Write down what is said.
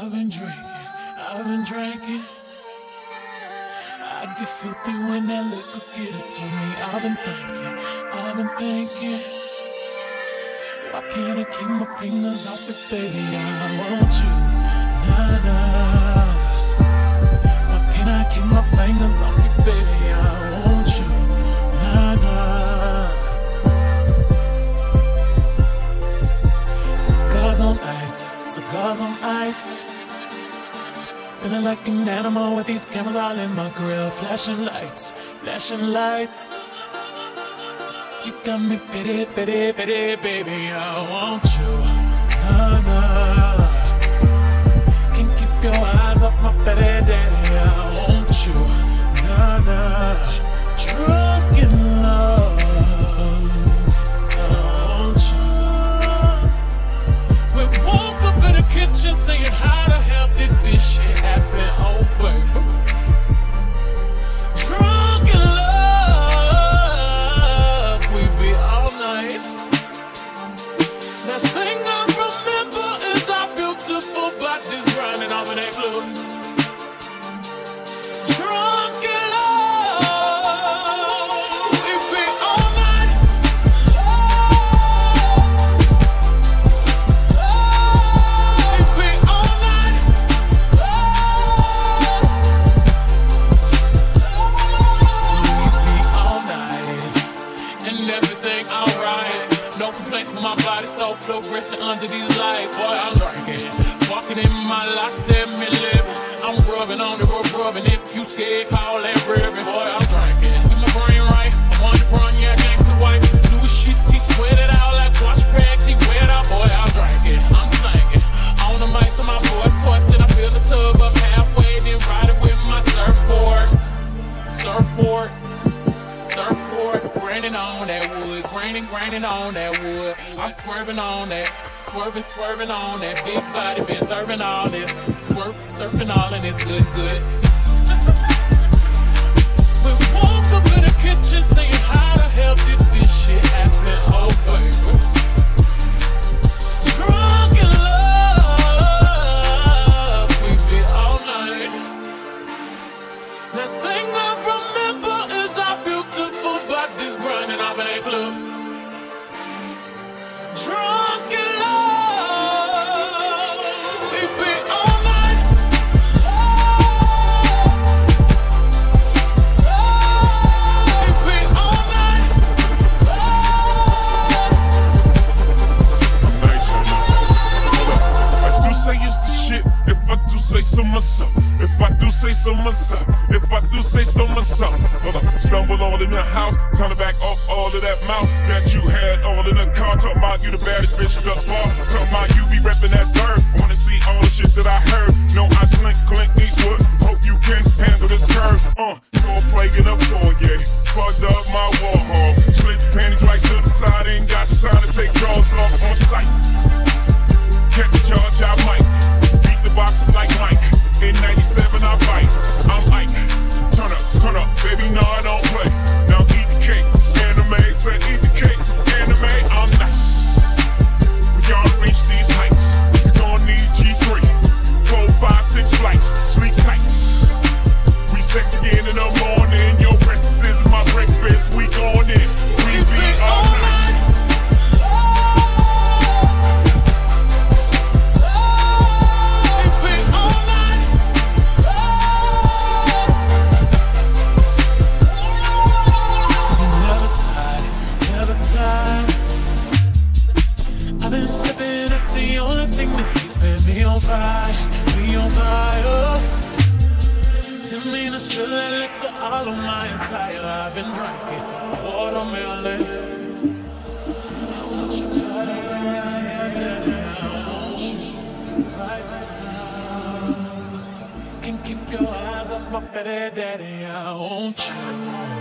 I've been drinking, I've been drinking. I get filthy when that liquor get it to me. I've been thinking, I've been thinking. Why can't I keep my fingers off it, baby? I want you, nah nah. Why can't I keep my fingers off it, baby? I want you, nah nah. Cigars on ice, cigars on ice. Feeling like an animal with these cameras all in my grill. Flashing lights, flashing lights. You got me pity, pity, pity, baby. I want you. Nah, nah. Can't keep your eyes off my pity, daddy. I want you. Complaints with my body, so flow resting under these lights. Boy, I'm drinking, walking in my life, living. I'm rubbing on the road, rubbing. If you scared, call that ribbon. Boy, I'm swerving on that, swerving, swerving on that big body, been serving all this, swerve, surfing all and it's good, good. we woke up in the kitchen saying, How the hell did this shit happen? Oh, say so myself. If I do say so myself. If I do say so myself. Hold up. Stumble all in the house. Turn it back off all of that mouth that you had all in the car. Talking about you the baddest bitch thus far. Talking sipping, it's the only thing that's keeping me on fire, me on fire. Tell me to spill that liquor all on my attire. I've been drinking watermelon. I daddy, I want you right now. Can keep your eyes off my daddy, I want you.